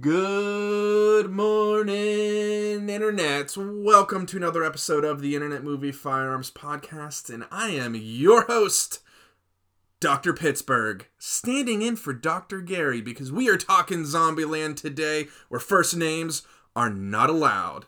Good morning, internets. Welcome to another episode of the Internet Movie Firearms Podcast, and I am your host, Dr. Pittsburgh, standing in for Dr. Gary because we are talking Zombieland today, where first names are not allowed.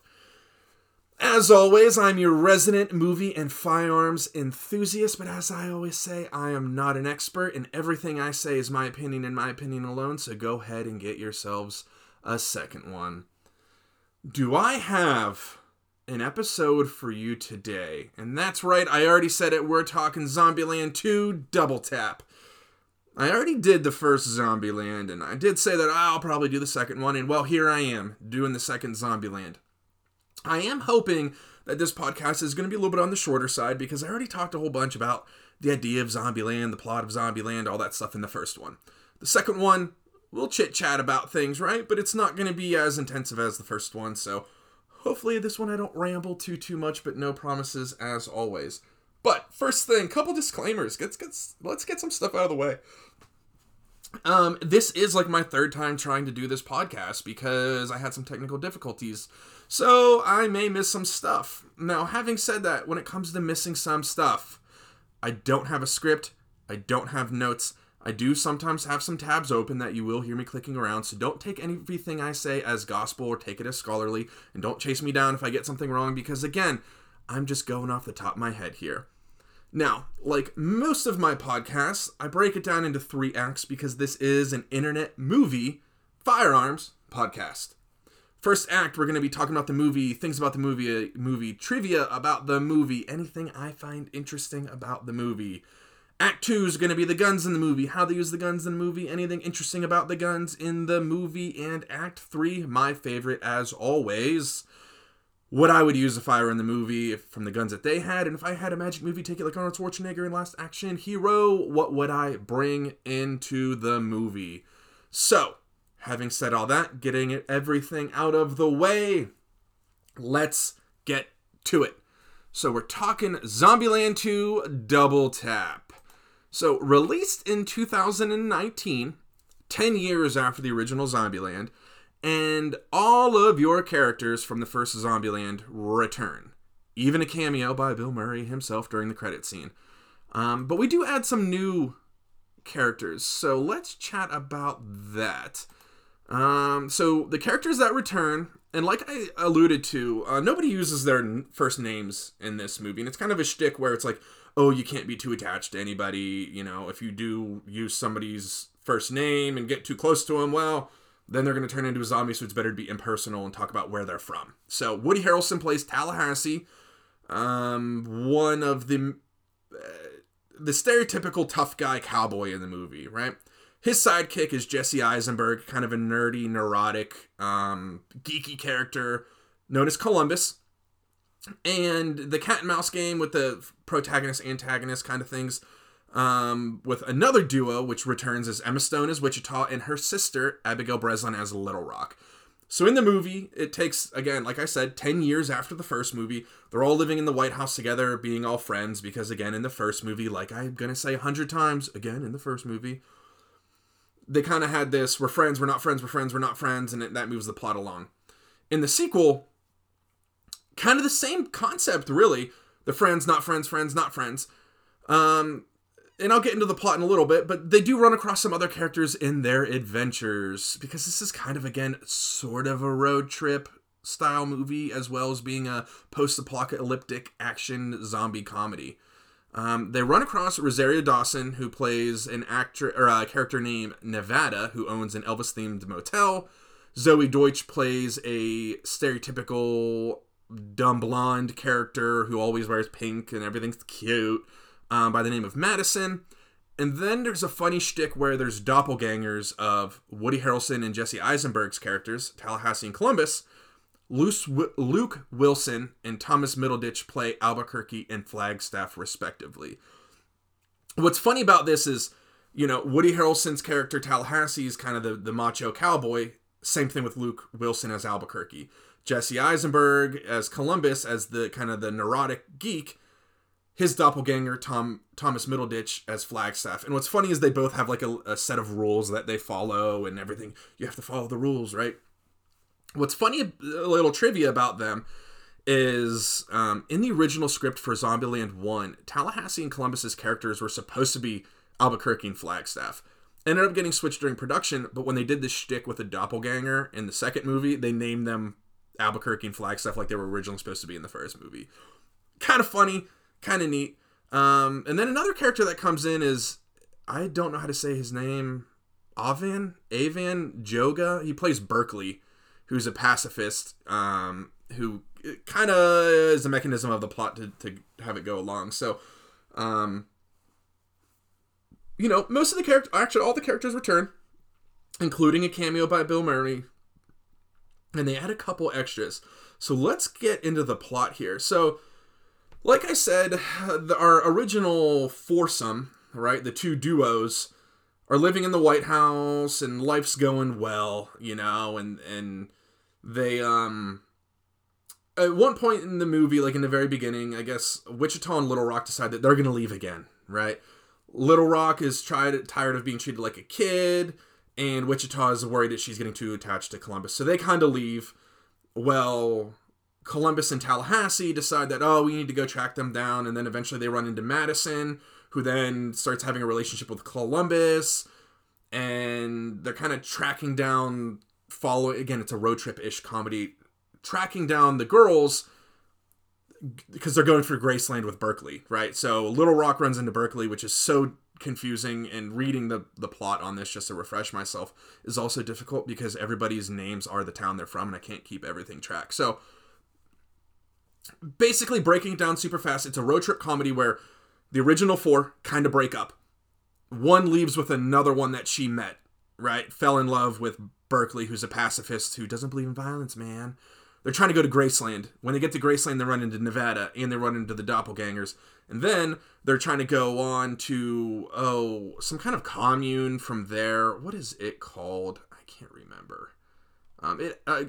As always, I'm your resident movie and firearms enthusiast, but as I always say, I am not an expert, and everything I say is my opinion and my opinion alone, so go ahead and get yourselves a second one. Do I have an episode for you today? And that's right, I already said it, we're talking Zombieland 2 Double Tap. I already did the first Zombieland, and I did say that I'll probably do the second one, and well, here I am, doing the second Zombieland. I am hoping that this podcast is going to be a little bit on the shorter side because I already talked a whole bunch about the idea of Zombieland, the plot of Zombieland, all that stuff in the first one. The second one, we'll chit chat about things, right? But it's not going to be as intensive as the first one, so hopefully this one I don't ramble too too much, but no promises as always. But first thing, couple disclaimers. Let's get let's get some stuff out of the way. Um, this is like my third time trying to do this podcast because I had some technical difficulties. So I may miss some stuff. Now, having said that, when it comes to missing some stuff, I don't have a script, I don't have notes. I do sometimes have some tabs open that you will hear me clicking around, so don't take everything I say as gospel or take it as scholarly, and don't chase me down if I get something wrong because, again, I'm just going off the top of my head here. Now, like most of my podcasts, I break it down into three acts because this is an internet movie firearms podcast. First act, we're going to be talking about the movie, things about the movie, uh, movie trivia about the movie, anything I find interesting about the movie. Act two is going to be the guns in the movie, how they use the guns in the movie, anything interesting about the guns in the movie. And Act three, my favorite as always, what I would use if I were in the movie from the guns that they had, and if I had a magic movie ticket like Arnold Schwarzenegger in Last Action Hero, what would I bring into the movie? So, having said all that, getting everything out of the way, let's get to it. So, we're talking Zombieland 2 Double Tap. So, released in 2019, 10 years after the original Zombieland, and all of your characters from the first Zombieland return. Even a cameo by Bill Murray himself during the credit scene. Um, but we do add some new characters, so let's chat about that. Um, so the characters that return, and like I alluded to, uh, nobody uses their first names in this movie, and it's kind of a shtick where it's like, oh, you can't be too attached to anybody. You know, if you do use somebody's first name and get too close to them, well, then they're going to turn into a zombie, so it's better to be impersonal and talk about where they're from. So Woody Harrelson plays Tallahassee, um, one of the uh, the stereotypical tough guy cowboy in the movie, right? His sidekick is Jesse Eisenberg, kind of a nerdy, neurotic, um, geeky character known as Columbus. And the cat and mouse game with the protagonist antagonist kind of things um, with another duo, which returns as Emma Stone as Wichita and her sister Abigail Breslin as Little Rock. So in the movie, it takes again, like I said, ten years after the first movie. They're all living in the White House together, being all friends. Because again, in the first movie, like I'm gonna say a hundred times again in the first movie, they kind of had this: we're friends, we're not friends, we're friends, we're not friends, and it, that moves the plot along. In the sequel, kind of the same concept, really. The friends, not friends, friends, not friends. Um, and I'll get into the plot in a little bit, but they do run across some other characters in their adventures because this is kind of again sort of a road trip style movie as well as being a post-apocalyptic action zombie comedy. Um, they run across Rosario Dawson, who plays an actor or a character named Nevada, who owns an Elvis-themed motel. Zoey Deutch plays a stereotypical dumb blonde character who always wears pink and everything's cute um, by the name of Madison. And then there's a funny shtick where there's doppelgangers of Woody Harrelson and Jesse Eisenberg's characters, Tallahassee and Columbus. Luke Wilson and Thomas Middleditch play Albuquerque and Flagstaff, respectively. What's funny about this is, you know, Woody Harrelson's character Tallahassee is kind of the, the macho cowboy. Same thing with Luke Wilson as Albuquerque. Jesse Eisenberg as Columbus as the kind of the neurotic geek his doppelganger Tom Thomas Middleditch as Flagstaff. And what's funny is they both have like a, a set of rules that they follow and everything. You have to follow the rules, right? What's funny, a little trivia about them is um, in the original script for Zombieland 1, Tallahassee and Columbus's characters were supposed to be Albuquerque and Flagstaff. Ended up getting switched during production, but when they did the shtick with the doppelganger in the second movie, they named them Albuquerque and Flagstaff like they were originally supposed to be in the first movie. Kind of funny, kind of neat. Um, and then another character that comes in is I don't know how to say his name. Avan, Avan Joga. He plays Berkeley, who's a pacifist um, who kind of is a mechanism of the plot to, to have it go along. So, um, you know, most of the characters, actually, all the characters return, including a cameo by Bill Murray, and they add a couple extras. So let's get into the plot here. So, like I said, the, our original foursome, right, the two duos, are living in the White House, and life's going well, you know, and and they um at one point in the movie, like in the very beginning, I guess Wichita and Little Rock decide that they're gonna leave again, right? Little Rock is tried tired of being treated like a kid, and Wichita is worried that she's getting too attached to Columbus, so they kind of leave. Well, Columbus and Tallahassee decide that oh, we need to go track them down, and then eventually they run into Madison, who then starts having a relationship with Columbus, and they're kind of tracking down. following, again, it's a road trip ish comedy tracking down the girls because they're going through Graceland with Berkeley, right? So Little Rock runs into Berkeley, which is so confusing and reading the the plot on this just to refresh myself is also difficult because everybody's names are the town they're from and I can't keep everything track. So basically breaking it down super fast, it's a road trip comedy where the original four kind of break up. One leaves with another one that she met, right? Fell in love with Berkeley, who's a pacifist who doesn't believe in violence, man they're trying to go to Graceland. When they get to Graceland, they run into Nevada and they run into the doppelgangers. And then they're trying to go on to oh some kind of commune from there. What is it called? I can't remember. Um, it uh,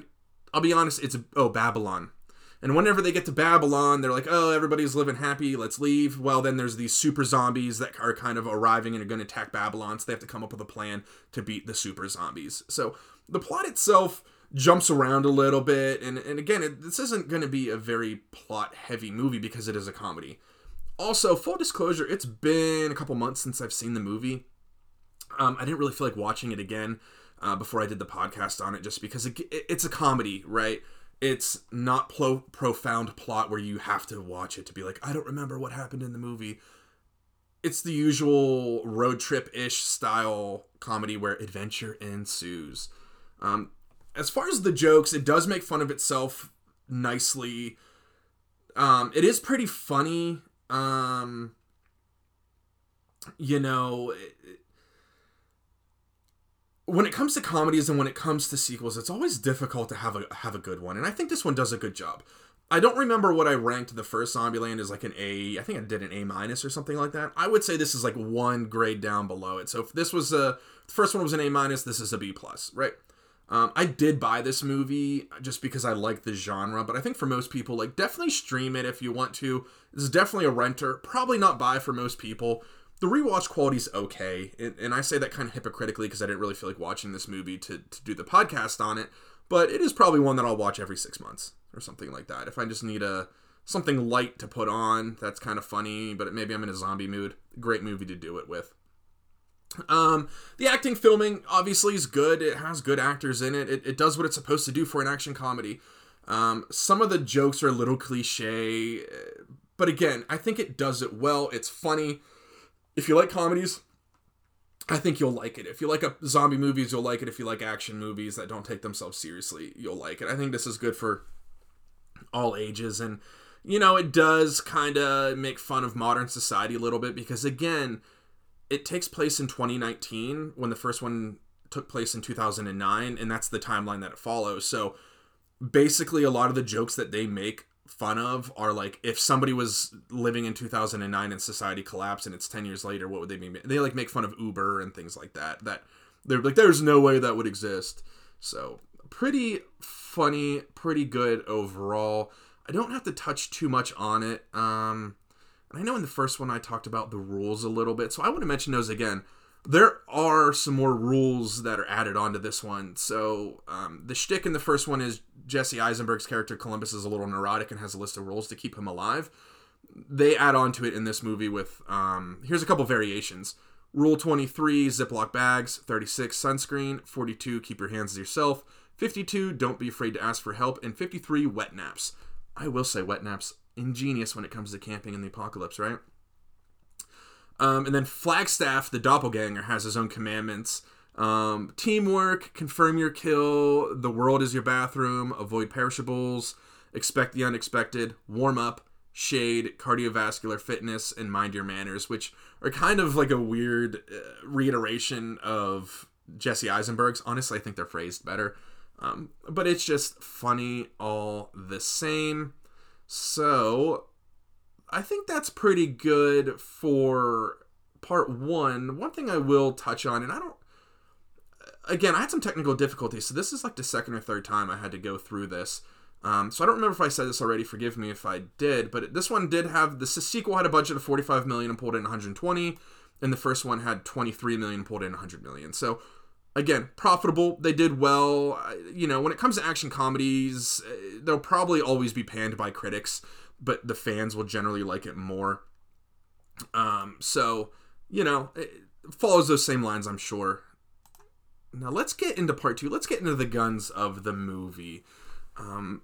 I'll be honest, it's oh Babylon. And whenever they get to Babylon, they're like, oh, everybody's living happy, let's leave. Well, then there's these super zombies that are kind of arriving and are going to attack Babylon, so they have to come up with a plan to beat the super zombies. So the plot itself jumps around a little bit and, and again it, this isn't going to be a very plot heavy movie because it is a comedy. Also full disclosure it's been a couple months since i've seen the movie. Um, i didn't really feel like watching it again uh, before i did the podcast on it just because it, it, it's a comedy right? It's not pro- profound plot where you have to watch it to be like i don't remember what happened in the movie. It's the usual road trip ish style comedy where adventure ensues. Um, as far as the jokes, it does make fun of itself nicely. Um, it is pretty funny. Um, you know, it, when it comes to comedies and when it comes to sequels, it's always difficult to have a have a good one, and I think this one does a good job. I don't remember what I ranked the first Zombieland as like an A. I think I did an A minus or something like that. I would say this is like one grade down below it. So if this was a the first one was an A minus, this is a B plus, right? Um, I did buy this movie just because I like the genre, but I think for most people, like definitely stream it if you want to. This is definitely a renter. Probably not buy for most people. The rewatch quality is okay, and, and I say that kind of hypocritically because I didn't really feel like watching this movie to, to do the podcast on it. But it is probably one that I'll watch every six months or something like that. If I just need a something light to put on that's kind of funny, but maybe I'm in a zombie mood. Great movie to do it with. Um, the acting filming obviously is good. It has good actors in it. It, it does what it's supposed to do for an action comedy. Um, some of the jokes are a little cliche, but again, I think it does it well. It's funny. If you like comedies, I think you'll like it. If you like a, zombie movies, you'll like it. If you like action movies that don't take themselves seriously, you'll like it. I think this is good for all ages and you know, it does kind of make fun of modern society a little bit because again, it takes place in 2019 when the first one took place in 2009 and that's the timeline that it follows. So basically a lot of the jokes that they make fun of are like if somebody was living in 2009 and society collapsed and it's 10 years later what would they be they like make fun of uber and things like that that they're like there's no way that would exist. So pretty funny pretty good overall. I don't have to touch too much on it um I know in the first one I talked about the rules a little bit, so I want to mention those again. There are some more rules that are added onto this one. So um, the shtick in the first one is Jesse Eisenberg's character Columbus is a little neurotic and has a list of rules to keep him alive. They add on to it in this movie with um, here's a couple variations. Rule 23, Ziploc bags. 36, sunscreen. 42, keep your hands to yourself. 52, don't be afraid to ask for help. And 53, wet naps. I will say wet naps, ingenious when it comes to camping in the apocalypse, right? Um, and then Flagstaff, the doppelganger, has his own commandments. Um, teamwork, confirm your kill, the world is your bathroom, avoid perishables, expect the unexpected, warm up, shade, cardiovascular fitness, and mind your manners, which are kind of like a weird uh, reiteration of Jesse Eisenberg's. Honestly, I think they're phrased better. Um, but it's just funny all the same. So I think that's pretty good for part one. One thing I will touch on, and I don't. Again, I had some technical difficulties, so this is like the second or third time I had to go through this. Um, so I don't remember if I said this already. Forgive me if I did, but this one did have the sequel had a budget of 45 million and pulled in 120, and the first one had 23 million pulled in 100 million. So again, profitable. They did well. You know, when it comes to action comedies, eh, they'll probably always be panned by critics, but the fans will generally like it more. Um, so you know, it follows those same lines, I'm sure. Now let's get into part two. Let's get into the guns of the movie. Um,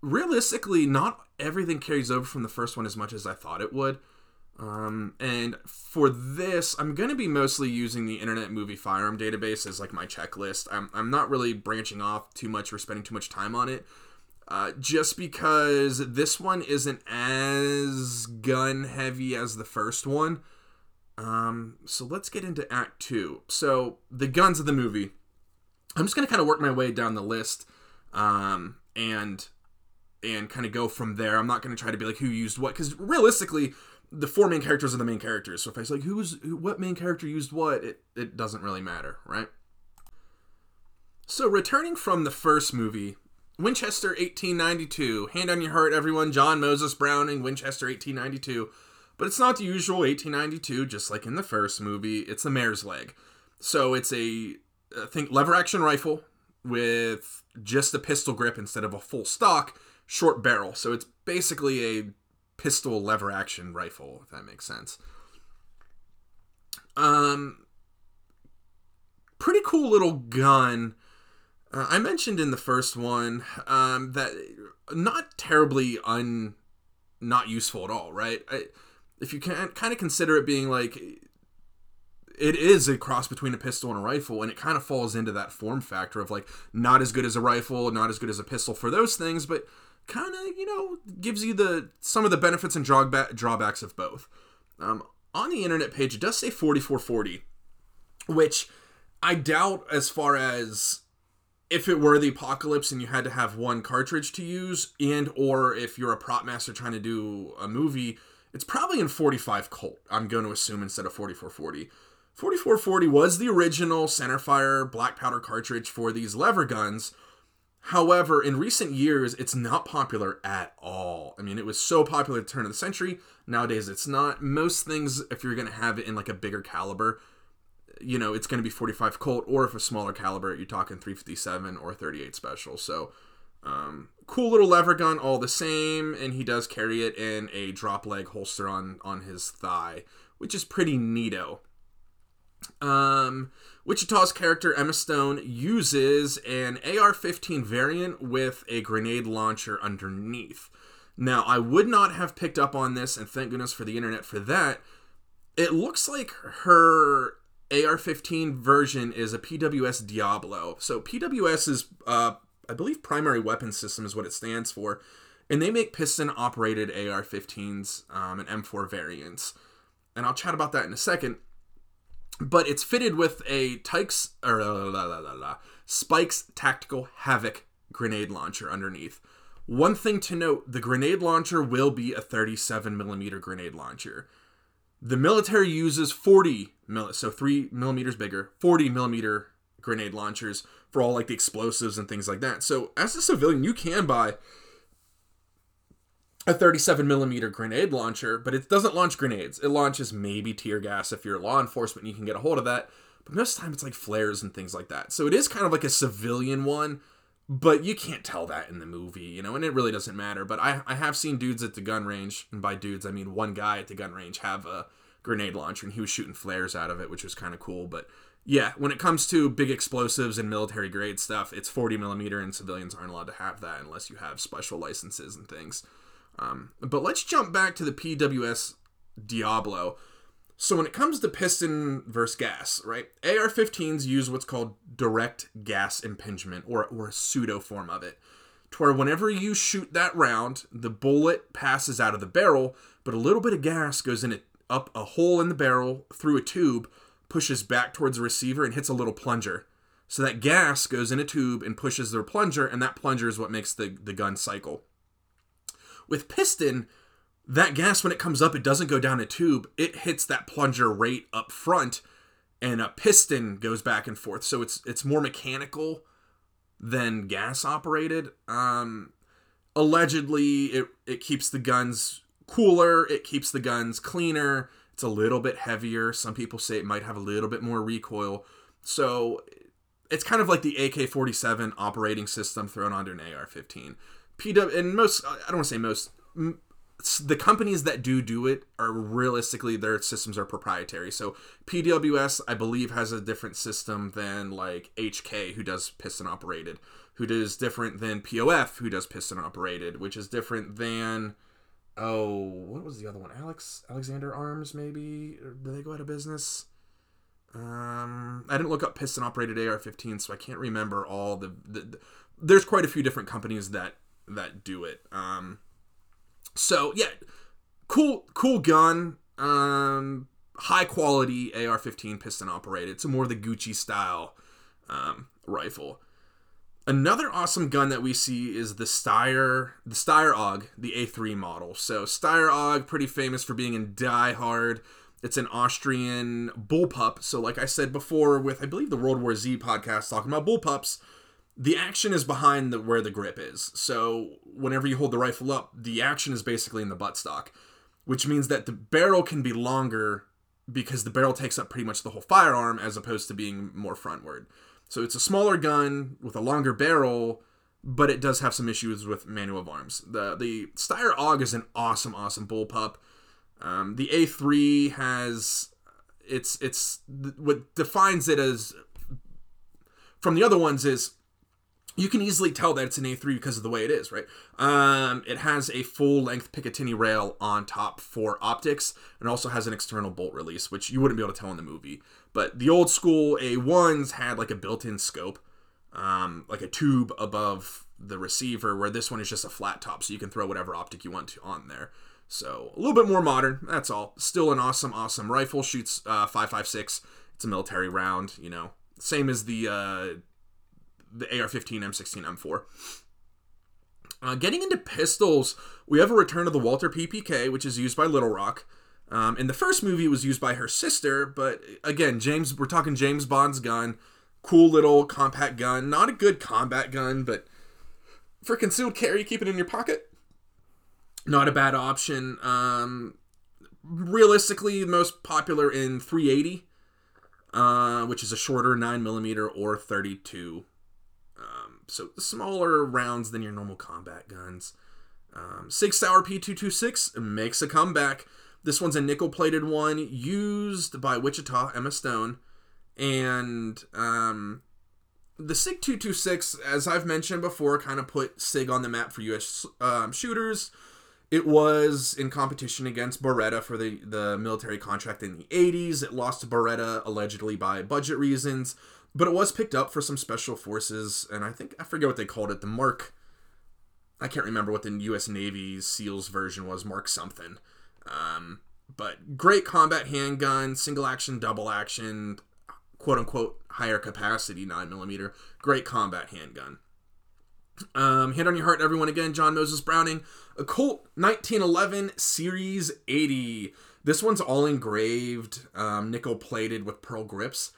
realistically, not everything carries over from the first one as much as I thought it would. Um, and for this, I'm going to be mostly using the Internet Movie Firearm database as like my checklist. I'm, I'm not really branching off too much or spending too much time on it. Uh, just because this one isn't as gun heavy as the first one. Um, so let's get into Act Two. So the guns of the movie. I'm just gonna kind of work my way down the list, um, and and kind of go from there. I'm not gonna try to be like who used what, because realistically, the four main characters are the main characters. So if I say like who's who, what main character used what, it it doesn't really matter, right? So returning from the first movie, Winchester 1892. Hand on your heart, everyone. John Moses Browning, Winchester 1892. But it's not the usual 1892, just like in the first movie. It's a mare's leg. So it's a, I think, lever action rifle with just a pistol grip instead of a full stock short barrel. So it's basically a pistol lever action rifle, if that makes sense. Um, pretty cool little gun. Uh, I mentioned in the first one um, that not terribly un not useful at all, right? I, if you can kind of consider it being like it is a cross between a pistol and a rifle and it kind of falls into that form factor of like not as good as a rifle not as good as a pistol for those things but kind of you know gives you the some of the benefits and drawback, drawbacks of both um, on the internet page it does say 4440 which i doubt as far as if it were the apocalypse and you had to have one cartridge to use and or if you're a prop master trying to do a movie it's probably in 45 Colt, I'm going to assume, instead of 4440. 4440 was the original centerfire black powder cartridge for these lever guns. However, in recent years, it's not popular at all. I mean, it was so popular at the turn of the century. Nowadays, it's not. Most things, if you're going to have it in like a bigger caliber, you know, it's going to be 45 Colt, or if a smaller caliber, you're talking 357 or 38 Special. So, um, cool little lever gun, all the same, and he does carry it in a drop leg holster on on his thigh, which is pretty neato. Um, Wichita's character Emma Stone uses an AR-15 variant with a grenade launcher underneath. Now, I would not have picked up on this, and thank goodness for the internet for that. It looks like her AR-15 version is a PWS Diablo. So PWS is uh, I believe primary weapon system is what it stands for, and they make piston operated AR-15s um, and M4 variants, and I'll chat about that in a second. But it's fitted with a Tykes or la, la, la, Spikes Tactical Havoc grenade launcher underneath. One thing to note: the grenade launcher will be a 37 millimeter grenade launcher. The military uses 40 mil, so three millimeters bigger, 40 millimeter grenade launchers for all like the explosives and things like that. So as a civilian, you can buy a 37 millimeter grenade launcher, but it doesn't launch grenades. It launches maybe tear gas if you're law enforcement, you can get a hold of that. But most of the time, it's like flares and things like that. So it is kind of like a civilian one, but you can't tell that in the movie, you know, and it really doesn't matter. But I, I have seen dudes at the gun range, and by dudes, I mean one guy at the gun range, have a grenade launcher, and he was shooting flares out of it, which was kind of cool. But yeah, when it comes to big explosives and military grade stuff, it's 40 millimeter, and civilians aren't allowed to have that unless you have special licenses and things. Um, but let's jump back to the PWS Diablo. So when it comes to piston versus gas, right? AR-15s use what's called direct gas impingement, or or a pseudo form of it, to where whenever you shoot that round, the bullet passes out of the barrel, but a little bit of gas goes in it up a hole in the barrel through a tube, pushes back towards the receiver, and hits a little plunger. So that gas goes in a tube and pushes the plunger, and that plunger is what makes the, the gun cycle. With piston, that gas when it comes up, it doesn't go down a tube. It hits that plunger right up front, and a piston goes back and forth. So it's it's more mechanical than gas operated. Um, allegedly, it it keeps the guns cooler. It keeps the guns cleaner. It's a little bit heavier. Some people say it might have a little bit more recoil. So it's kind of like the AK-47 operating system thrown onto an AR-15. PW and most I don't want to say most the companies that do do it are realistically their systems are proprietary. So PWS I believe has a different system than like HK who does piston operated, who does different than POF who does piston operated, which is different than oh what was the other one Alex Alexander Arms maybe did they go out of business? Um, I didn't look up piston operated AR-15, so I can't remember all the, the, the there's quite a few different companies that that do it. Um, so yeah, cool, cool gun. Um, high quality AR-15 piston operated. It's more the Gucci style um, rifle. Another awesome gun that we see is the Steyr, the Steyr AUG, the A3 model. So Steyr AUG, pretty famous for being in Die Hard. It's an Austrian bullpup. So like I said before, with I believe the World War Z podcast talking about bullpups, the action is behind the, where the grip is. So whenever you hold the rifle up, the action is basically in the buttstock, which means that the barrel can be longer because the barrel takes up pretty much the whole firearm as opposed to being more frontward. So it's a smaller gun with a longer barrel, but it does have some issues with manual of arms. The the Steyr AUG is an awesome, awesome bullpup. Um, the A3 has it's it's what defines it as from the other ones is you can easily tell that it's an A3 because of the way it is, right? Um, it has a full length Picatinny rail on top for optics and also has an external bolt release, which you wouldn't be able to tell in the movie. But the old school A1s had like a built in scope, um, like a tube above the receiver, where this one is just a flat top, so you can throw whatever optic you want to on there. So a little bit more modern, that's all. Still an awesome, awesome rifle, shoots uh, 5.56. It's a military round, you know. Same as the. Uh, the AR-15, M16, M4. Uh, getting into pistols, we have a return of the Walther PPK, which is used by Little Rock. Um, in the first movie, it was used by her sister, but again, James, we're talking James Bond's gun, cool little compact gun, not a good combat gun, but for concealed carry, keep it in your pocket. Not a bad option. Um, realistically, most popular in 380, uh, which is a shorter 9mm or 32 so smaller rounds than your normal combat guns. Um, Sig Sauer P226 makes a comeback. This one's a nickel plated one used by Wichita Emma Stone. And um, the SIG 226, as I've mentioned before, kind of put SIG on the map for U.S. Um, shooters. It was in competition against Beretta for the, the military contract in the 80s. It lost to Beretta allegedly by budget reasons. But it was picked up for some special forces, and I think I forget what they called it. The Mark, I can't remember what the U.S. Navy's SEALs version was. Mark something. Um, but great combat handgun, single action, double action, quote unquote higher capacity nine millimeter. Great combat handgun. Um, Hand on your heart, everyone. Again, John Moses Browning, a Colt 1911 Series 80. This one's all engraved, um, nickel plated with pearl grips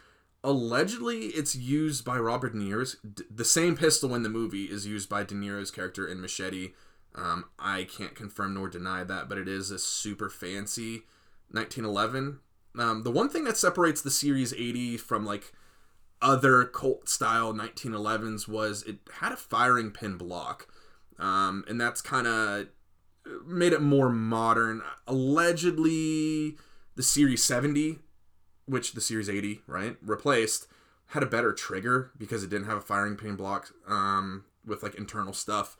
allegedly it's used by Robert De Niro's the same pistol in the movie is used by De Niro's character in Machete Um, I can't confirm nor deny that, but it is a super fancy 1911. Um, the one thing that separates the Series 80 from like other Colt style 1911s was it had a firing pin block, um, and that's kind of made it more modern. Allegedly, the Series 70, which the Series 80 right replaced, had a better trigger because it didn't have a firing pin block um, with like internal stuff.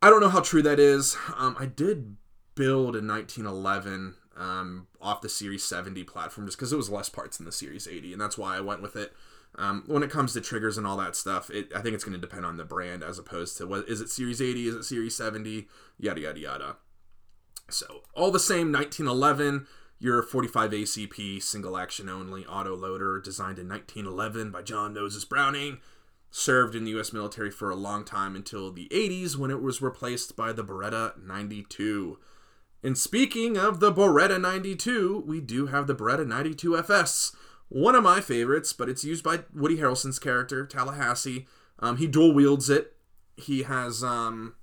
I don't know how true that is. Um, I did build a 1911 um, off the Series 70 platform just because it was less parts than the Series 80, and that's why I went with it. Um, when it comes to triggers and all that stuff, it, I think it's going to depend on the brand as opposed to what is it Series 80, is it Series 70, yada yada yada. So all the same, 1911, your 45 ACP single action only auto loader designed in 1911 by John Moses Browning served in the US military for a long time until the 80s when it was replaced by the Beretta 92. And speaking of the Beretta 92, we do have the Beretta 92 FS. One of my favorites, but it's used by Woody Harrelson's character, Tallahassee. Um, he dual wields it. He has um,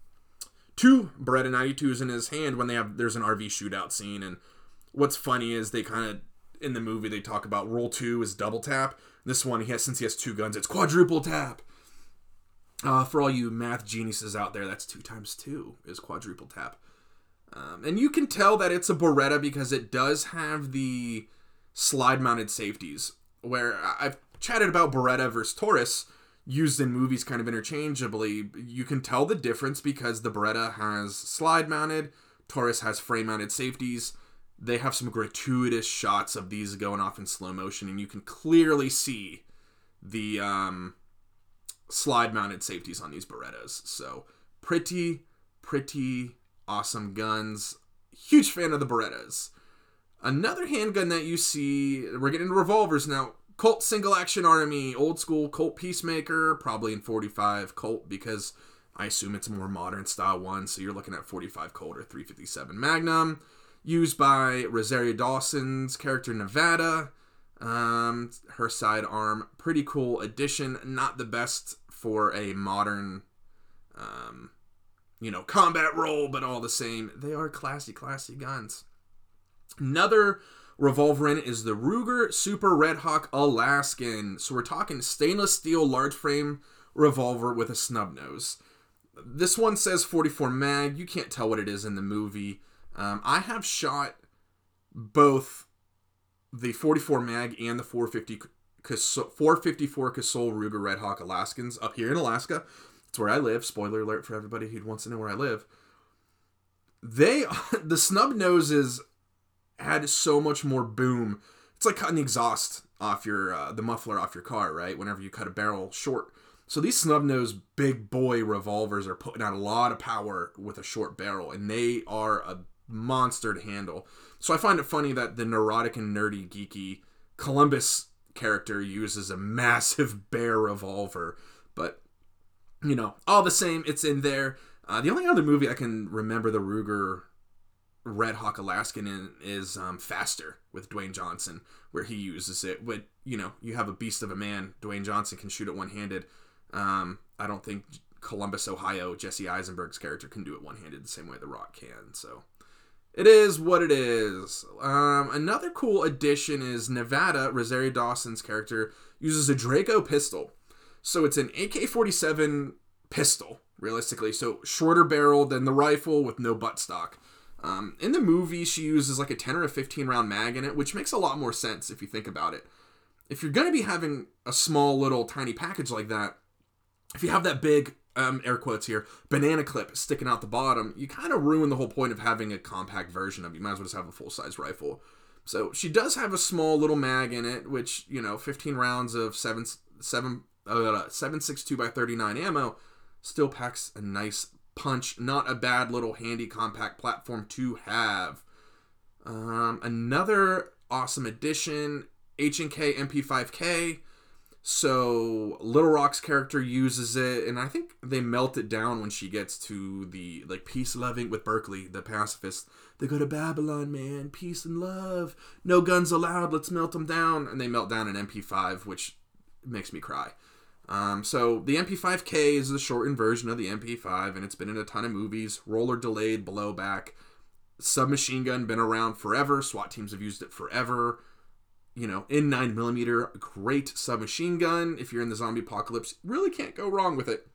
two Beretta 92s in his hand when they have there's an RV shootout scene. And what's funny is they kind of in the movie they talk about rule two is double tap. This one, he has since he has two guns, it's quadruple tap. Uh, for all you math geniuses out there, that's two times two is quadruple tap. Um, and you can tell that it's a Beretta because it does have the slide mounted safeties. Where I've chatted about Beretta versus Taurus used in movies kind of interchangeably. You can tell the difference because the Beretta has slide mounted, Taurus has frame mounted safeties they have some gratuitous shots of these going off in slow motion, and you can clearly see the um, slide mounted safeties on these Berettas. So, pretty, pretty awesome guns. Huge fan of the Berettas. Another handgun that you see, we're getting into revolvers now. Colt Single Action Army, old school Colt Peacemaker, probably in 45 Colt because I assume it's a more modern style one. So you're looking at 45 Colt or 357 Magnum used by Rosario Dawson's character Nevada. Um, her sidearm, pretty cool addition. Not the best for a modern, um, you know, combat role, but all the same, they are classy, classy guns. Another revolver in is the Ruger Super Red Hawk Alaskan. So we're talking stainless steel large frame revolver with a snub nose. This one says 44 mag. You can't tell what it is in the movie. Um, I have shot both the 44 mag and the 450 454 Casull Ruger Red Hawk Alaskans up here in Alaska. It's where I live. Spoiler alert for everybody who wants to know where I live. They the snub noses had so much more boom. It's like cutting the exhaust off your uh, the muffler off your car, right? Whenever you cut a barrel short. So these snub nose big boy revolvers are putting out a lot of power with a short barrel, and they are a monster to handle. So I find it funny that the neurotic and nerdy geeky Columbus character uses a massive bear revolver, but you know, all the same, it's in there. Uh, the only other movie I can remember the Ruger Red Hawk Alaskan in is um, Faster with Dwayne Johnson, where he uses it. But you know, you have a beast of a man. Dwayne Johnson can shoot it one handed. Um, I don't think Columbus, Ohio, Jesse Eisenberg's character can do it one handed the same way The Rock can. So it is what it is. Um, another cool addition is Nevada, Rosario Dawson's character, uses a Draco pistol. So it's an AK 47 pistol, realistically. So shorter barrel than the rifle with no buttstock. Um, in the movie, she uses like a 10 or a 15 round mag in it, which makes a lot more sense if you think about it. If you're going to be having a small little tiny package like that, if you have that big um, air quotes here, banana clip sticking out the bottom, you kind of ruin the whole point of having a compact version of it. You might as well just have a full size rifle. So she does have a small little mag in it, which you know, 15 rounds of seven seven uh, seven six two by 39 ammo still packs a nice punch. Not a bad little handy compact platform to have. Um, another awesome addition, H&K MP5K. So Little Rock's character uses it, and I think they melt it down when she gets to the like peace loving with Berkeley, the pacifist. They go to Babylon, man, peace and love, no guns allowed. Let's melt them down, and they melt down an MP5, which makes me cry. Um, so the MP5K is the shortened version of the MP5, and it's been in a ton of movies. Roller delayed, blowback, submachine gun, been around forever. SWAT teams have used it forever. You know, in 9mm, great submachine gun. If you're in the zombie apocalypse, really can't go wrong with it.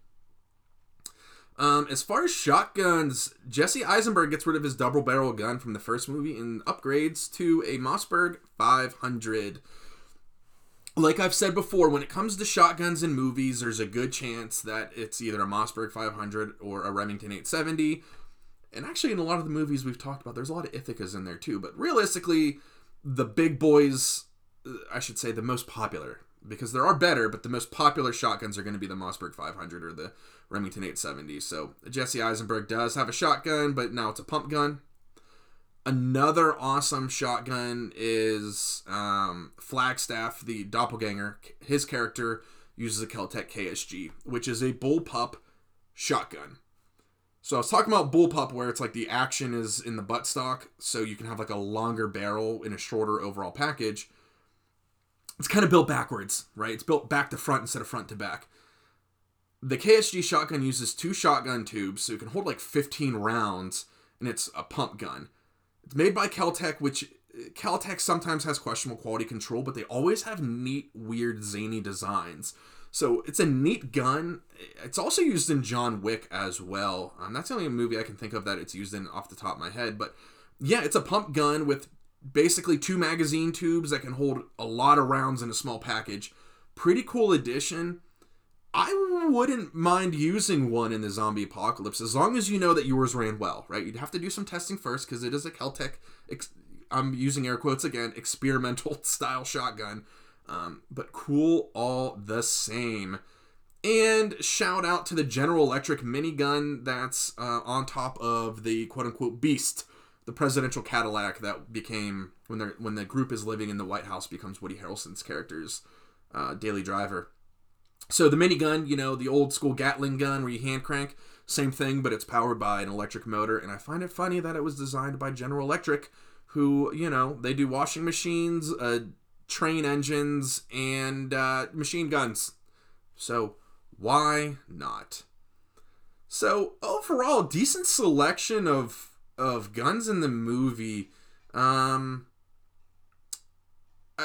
Um, as far as shotguns, Jesse Eisenberg gets rid of his double barrel gun from the first movie and upgrades to a Mossberg 500. Like I've said before, when it comes to shotguns in movies, there's a good chance that it's either a Mossberg 500 or a Remington 870. And actually, in a lot of the movies we've talked about, there's a lot of Ithacas in there too. But realistically, the big boys, I should say, the most popular, because there are better, but the most popular shotguns are going to be the Mossberg 500 or the Remington 870. So Jesse Eisenberg does have a shotgun, but now it's a pump gun. Another awesome shotgun is um, Flagstaff, the doppelganger. His character uses a Keltec KSG, which is a bullpup shotgun. So I was talking about bullpup, where it's like the action is in the buttstock, so you can have like a longer barrel in a shorter overall package. It's kind of built backwards, right? It's built back to front instead of front to back. The KSG shotgun uses two shotgun tubes, so it can hold like 15 rounds, and it's a pump gun. It's made by Keltec, which Keltec sometimes has questionable quality control, but they always have neat, weird, zany designs. So it's a neat gun. It's also used in John Wick as well. Um, that's the only movie I can think of that it's used in off the top of my head. But yeah, it's a pump gun with basically two magazine tubes that can hold a lot of rounds in a small package. Pretty cool addition. I wouldn't mind using one in the zombie apocalypse as long as you know that yours ran well, right? You'd have to do some testing first because it is a Keltec, ex- I'm using air quotes again, experimental style shotgun. Um, but cool all the same. And shout out to the General Electric minigun that's uh, on top of the quote unquote beast, the presidential Cadillac that became when they when the group is living in the White House becomes Woody Harrelson's character's uh, daily driver. So the minigun, you know, the old school Gatling gun where you hand crank, same thing, but it's powered by an electric motor. And I find it funny that it was designed by General Electric, who, you know, they do washing machines, uh, train engines, and uh, machine guns. So why not? So overall, decent selection of of guns in the movie. Um,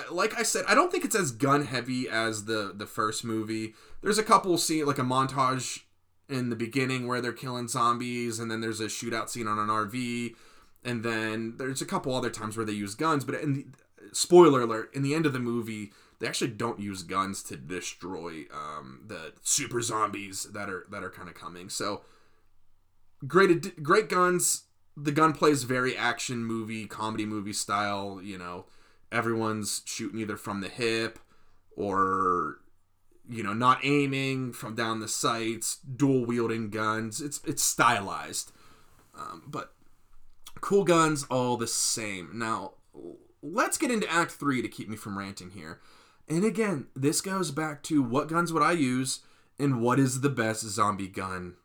like I said, I don't think it's as gun heavy as the the first movie. There's a couple scene like a montage in the beginning where they're killing zombies, and then there's a shootout scene on an RV, and then there's a couple other times where they use guns. But in the, spoiler alert, in the end of the movie, they actually don't use guns to destroy um, the super zombies that are that are kind of coming. So great great guns. The gunplay is very action movie, comedy movie style. You know. Everyone's shooting either from the hip or you know not aiming from down the sights dual wielding guns. It's it's stylized. Um, but cool guns all the same. Now let's get into act 3 to keep me from ranting here. And again this goes back to what guns would i use and what is the best zombie gun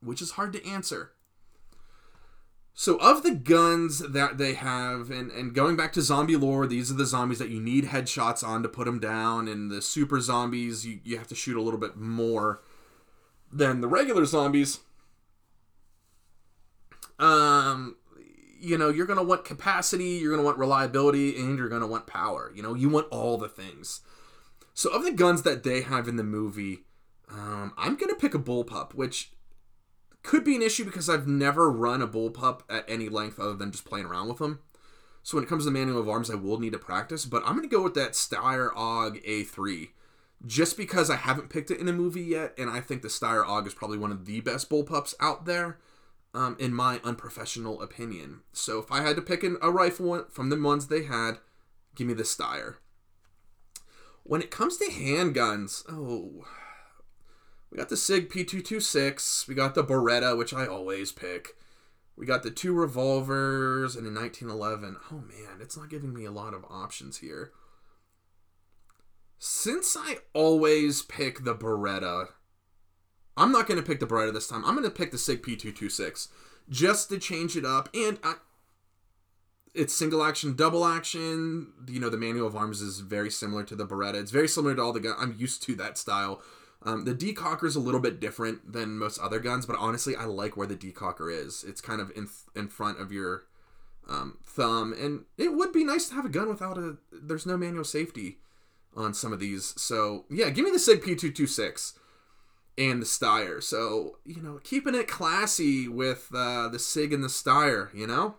which is hard to answer so of the guns that they have, and, and going back to zombie lore, these are the zombies that you need headshots on to put them down, and the super zombies you, you have to shoot a little bit more than the regular zombies. Um, you know, you're gonna want capacity, you're gonna want reliability, and you're gonna want power. You know, you want all the things. So of the guns that they have in the movie, um, I'm gonna pick a bullpup, which could be an issue because I've never run a bullpup at any length other than just playing around with them. So when it comes to the manual of arms, I will need to practice, but I'm going to go with that Steyr AUG A3 just because I haven't picked it in a movie yet, and I think the Steyr AUG is probably one of the best bullpups out there, um, in my unprofessional opinion. So if I had to pick an, a rifle from the ones they had, give me the Steyr. When it comes to handguns, oh, we got the SIG P226. We got the Beretta, which I always pick. We got the two revolvers and a 1911. Oh man, it's not giving me a lot of options here. Since I always pick the Beretta, I'm not going to pick the Beretta this time. I'm going to pick the SIG P226 just to change it up. And I, it's single action, double action. You know, the manual of arms is very similar to the Beretta. It's very similar to all the guns. I'm used to that style Um, the decocker is a little bit different than most other guns, but honestly, I like where the decocker is. It's kind of in in front of your um, thumb, and it would be nice to have a gun without a. There's no manual safety on some of these, so yeah, give me the Sig P226 and the Steyr. So you know, keeping it classy with uh, the Sig and the Steyr. You know.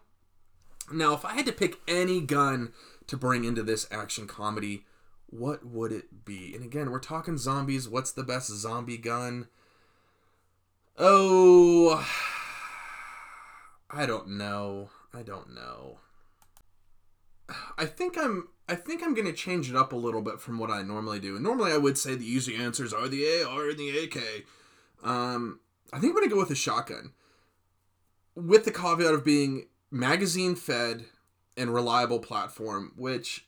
Now, if I had to pick any gun to bring into this action comedy, what would it be? And again, we're talking zombies. What's the best zombie gun? Oh, I don't know. I don't know. I think I'm I think I'm gonna change it up a little bit from what I normally do. And Normally I would say the easy answers are the AR and the AK. Um, I think I'm gonna go with a shotgun. With the caveat of being magazine fed and reliable platform, which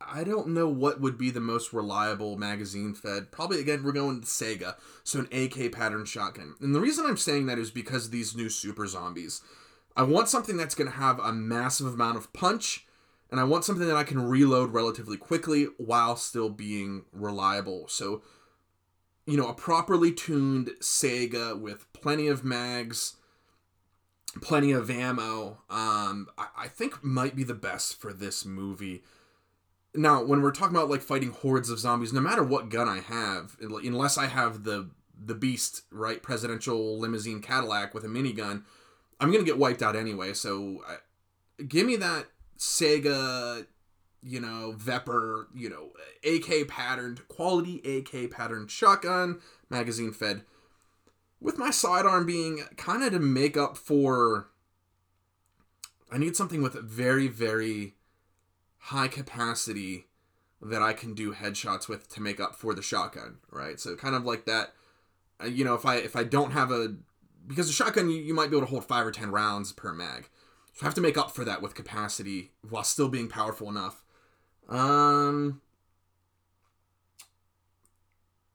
I don't know what would be the most reliable magazine fed. Probably again we're going to Saiga, so an AK pattern shotgun. And the reason I'm saying that is because these new super zombies. I want something that's going to have a massive amount of punch, and I want something that I can reload relatively quickly while still being reliable. So, you know, a properly tuned Saiga with plenty of mags, plenty of ammo, um, I, I think might be the best for this movie now when we're talking about like fighting hordes of zombies no matter what gun i have unless i have the the beast right presidential limousine cadillac with a minigun i'm gonna get wiped out anyway so I, give me that Saiga you know vepr you know ak patterned quality ak patterned shotgun magazine fed with my sidearm being kind of to make up for i need something with very very high capacity that I can do headshots with to make up for the shotgun, right? So kind of like that. Uh, you know, if I if I don't have a because the shotgun you, you might be able to hold five or ten rounds per mag, so I have to make up for that with capacity while still being powerful enough. Um,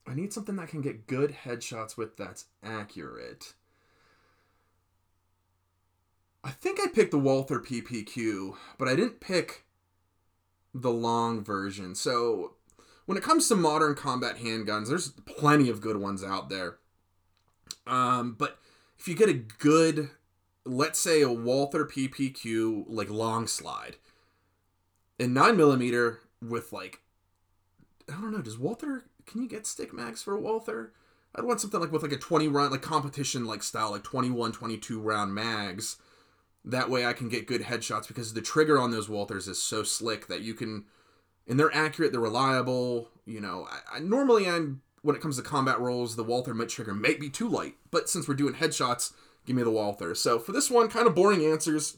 I need something that can get good headshots with that's accurate. I think I picked the Walther PPQ, but I didn't pick the long version. So when it comes to modern combat handguns, there's plenty of good ones out there. Um, but if you get a good, let's say a Walther PPQ like long slide, in nine millimeter with like, I don't know, does Walther? Can you get stick mags for Walther? I'd want something like with like a 20 round, like competition like style, like 21, 22 round mags that way I can get good headshots because the trigger on those Walthers is so slick that you can, and they're accurate, they're reliable. You know, I, I normally I'm when it comes to combat roles, the Walther mid trigger might be too light, but since we're doing headshots, give me the Walther. So for this one, kind of boring answers.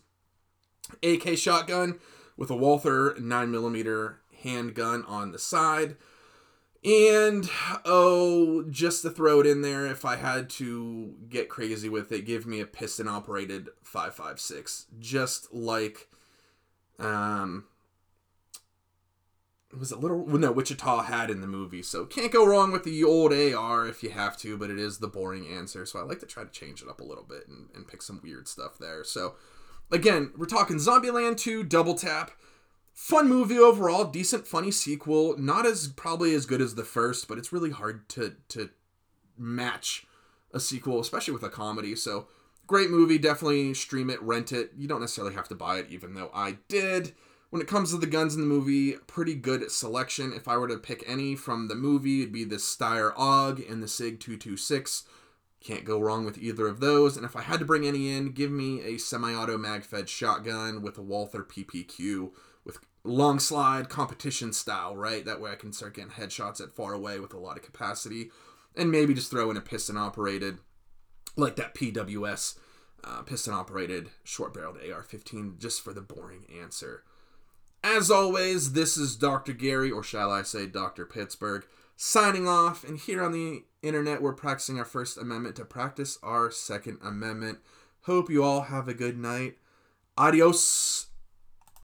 AK shotgun with a Walther 9mm handgun on the side. And oh, just to throw it in there, if I had to get crazy with it, give me a piston operated 556. Just like um was it little no Wichita had in the movie. So can't go wrong with the old AR if you have to, but it is the boring answer. So I like to try to change it up a little bit and, and pick some weird stuff there. So again, we're talking Zombieland 2 Double Tap fun movie overall, decent, funny sequel. Not as probably as good as the first, but it's really hard to to match a sequel, especially with a comedy. So great movie. Definitely stream it, rent it. You don't necessarily have to buy it, even though I did. When it comes to the guns in the movie, pretty good selection. If I were to pick any from the movie, it'd be the Steyr AUG and the SIG 226. Can't go wrong with either of those. And if I had to bring any in, give me a semi-auto mag-fed shotgun with a Walther PPQ with long slide competition style, right? That way I can start getting headshots at far away with a lot of capacity, and maybe just throw in a piston operated, like that PWS uh, piston operated short barreled AR-15, just for the boring answer. As always, this is Dr. Gary, or shall I say Dr. Pittsburgh, signing off. And here on the internet, we're practicing our First Amendment to practice our Second Amendment. Hope you all have a good night. Adios